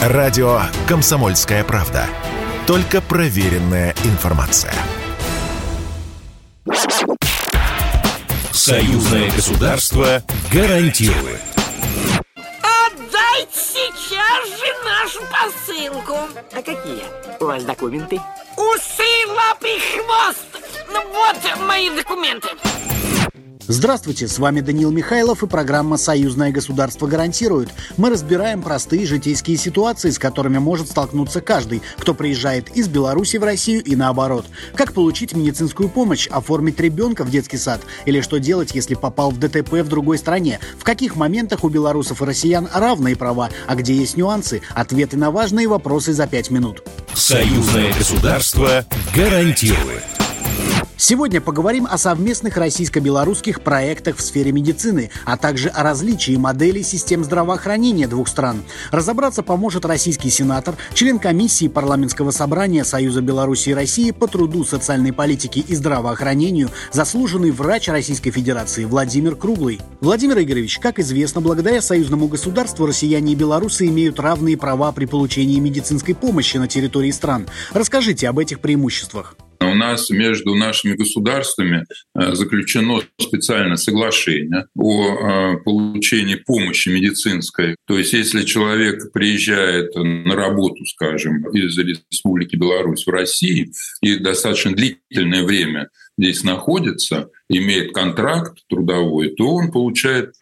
Радио «Комсомольская правда». Только проверенная информация. Союзное государство гарантирует. Отдайте сейчас же нашу посылку. А какие у вас документы? Усы, лапы, хвост. Ну вот мои документы. Здравствуйте, с вами Даниил Михайлов и программа «Союзное государство гарантирует». Мы разбираем простые житейские ситуации, с которыми может столкнуться каждый, кто приезжает из Беларуси в Россию и наоборот. Как получить медицинскую помощь, оформить ребенка в детский сад или что делать, если попал в ДТП в другой стране. В каких моментах у белорусов и россиян равные права, а где есть нюансы. Ответы на важные вопросы за пять минут. Союзное государство гарантирует. Сегодня поговорим о совместных российско-белорусских проектах в сфере медицины, а также о различии моделей систем здравоохранения двух стран. Разобраться поможет российский сенатор, член комиссии парламентского собрания Союза Беларуси и России по труду, социальной политике и здравоохранению, заслуженный врач Российской Федерации Владимир Круглый. Владимир Игоревич, как известно, благодаря союзному государству россияне и белорусы имеют равные права при получении медицинской помощи на территории стран. Расскажите об этих преимуществах. У нас между нашими государствами э, заключено специальное соглашение о э, получении помощи медицинской. То есть если человек приезжает на работу, скажем, из Республики Беларусь в Россию и достаточно длительное время здесь находится, имеет контракт трудовой, то он получает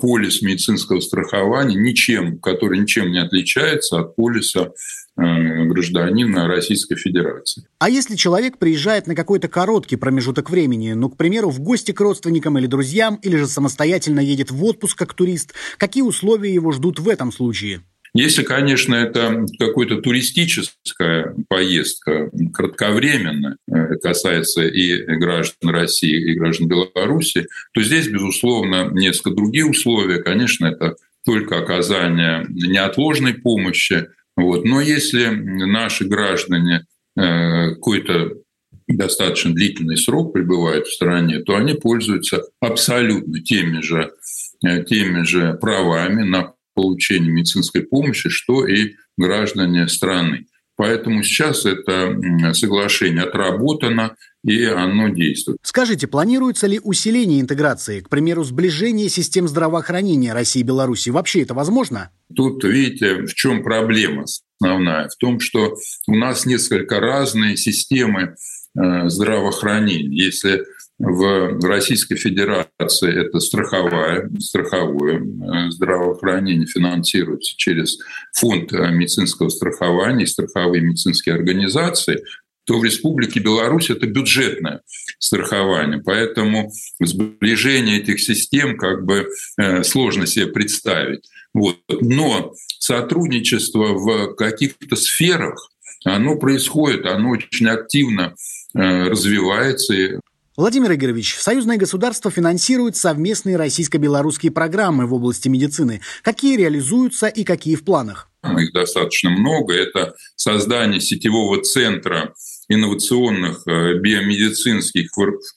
полис медицинского страхования, ничем, который ничем не отличается от полиса Э, гражданина Российской Федерации. А если человек приезжает на какой-то короткий промежуток времени, ну, к примеру, в гости к родственникам или друзьям, или же самостоятельно едет в отпуск как турист, какие условия его ждут в этом случае? Если, конечно, это какая-то туристическая поездка, кратковременная, это касается и граждан России, и граждан Беларуси, то здесь, безусловно, несколько другие условия. Конечно, это только оказание неотложной помощи, вот. Но если наши граждане э, какой-то достаточно длительный срок пребывают в стране, то они пользуются абсолютно теми же, э, теми же правами на получение медицинской помощи, что и граждане страны. Поэтому сейчас это соглашение отработано, и оно действует. Скажите, планируется ли усиление интеграции, к примеру, сближение систем здравоохранения России и Беларуси? Вообще это возможно? Тут, видите, в чем проблема основная? В том, что у нас несколько разные системы э, здравоохранения. Если в Российской Федерации это страховая, страховое э, здравоохранение финансируется через фонд э, медицинского страхования и страховые медицинские организации, то в Республике Беларусь это бюджетное страхование. Поэтому сближение этих систем как бы э, сложно себе представить. Вот. Но сотрудничество в каких-то сферах, оно происходит, оно очень активно развивается. Владимир Игоревич, союзное государство финансирует совместные российско-белорусские программы в области медицины. Какие реализуются и какие в планах? Их достаточно много. Это создание сетевого центра инновационных э, биомедицинских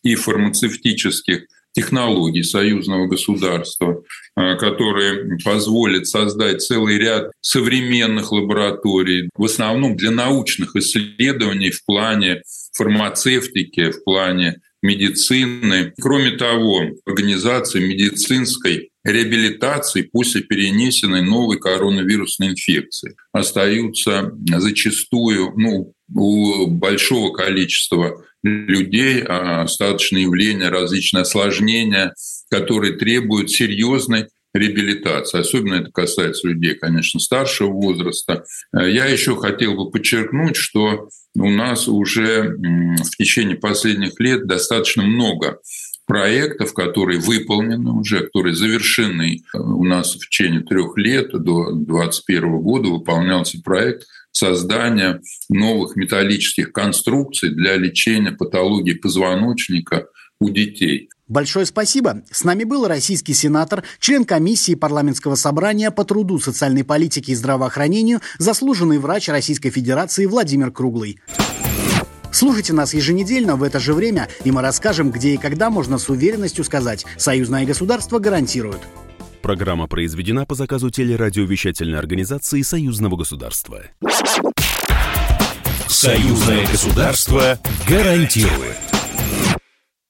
и фармацевтических технологий союзного государства, э, которые позволят создать целый ряд современных лабораторий, в основном для научных исследований в плане фармацевтики, в плане медицины. Кроме того, организация медицинской реабилитации после перенесенной новой коронавирусной инфекции остаются зачастую ну, у большого количества людей а, остаточные явления, различные осложнения, которые требуют серьезной реабилитации. Особенно это касается людей, конечно, старшего возраста. Я еще хотел бы подчеркнуть, что у нас уже в течение последних лет достаточно много проектов, которые выполнены уже, которые завершены. У нас в течение трех лет до 2021 года выполнялся проект создания новых металлических конструкций для лечения патологии позвоночника у детей. Большое спасибо. С нами был российский сенатор, член комиссии парламентского собрания по труду, социальной политике и здравоохранению, заслуженный врач Российской Федерации Владимир Круглый. Слушайте нас еженедельно в это же время, и мы расскажем, где и когда можно с уверенностью сказать «Союзное государство гарантирует». Программа произведена по заказу телерадиовещательной организации Союзного государства. Союзное государство гарантирует.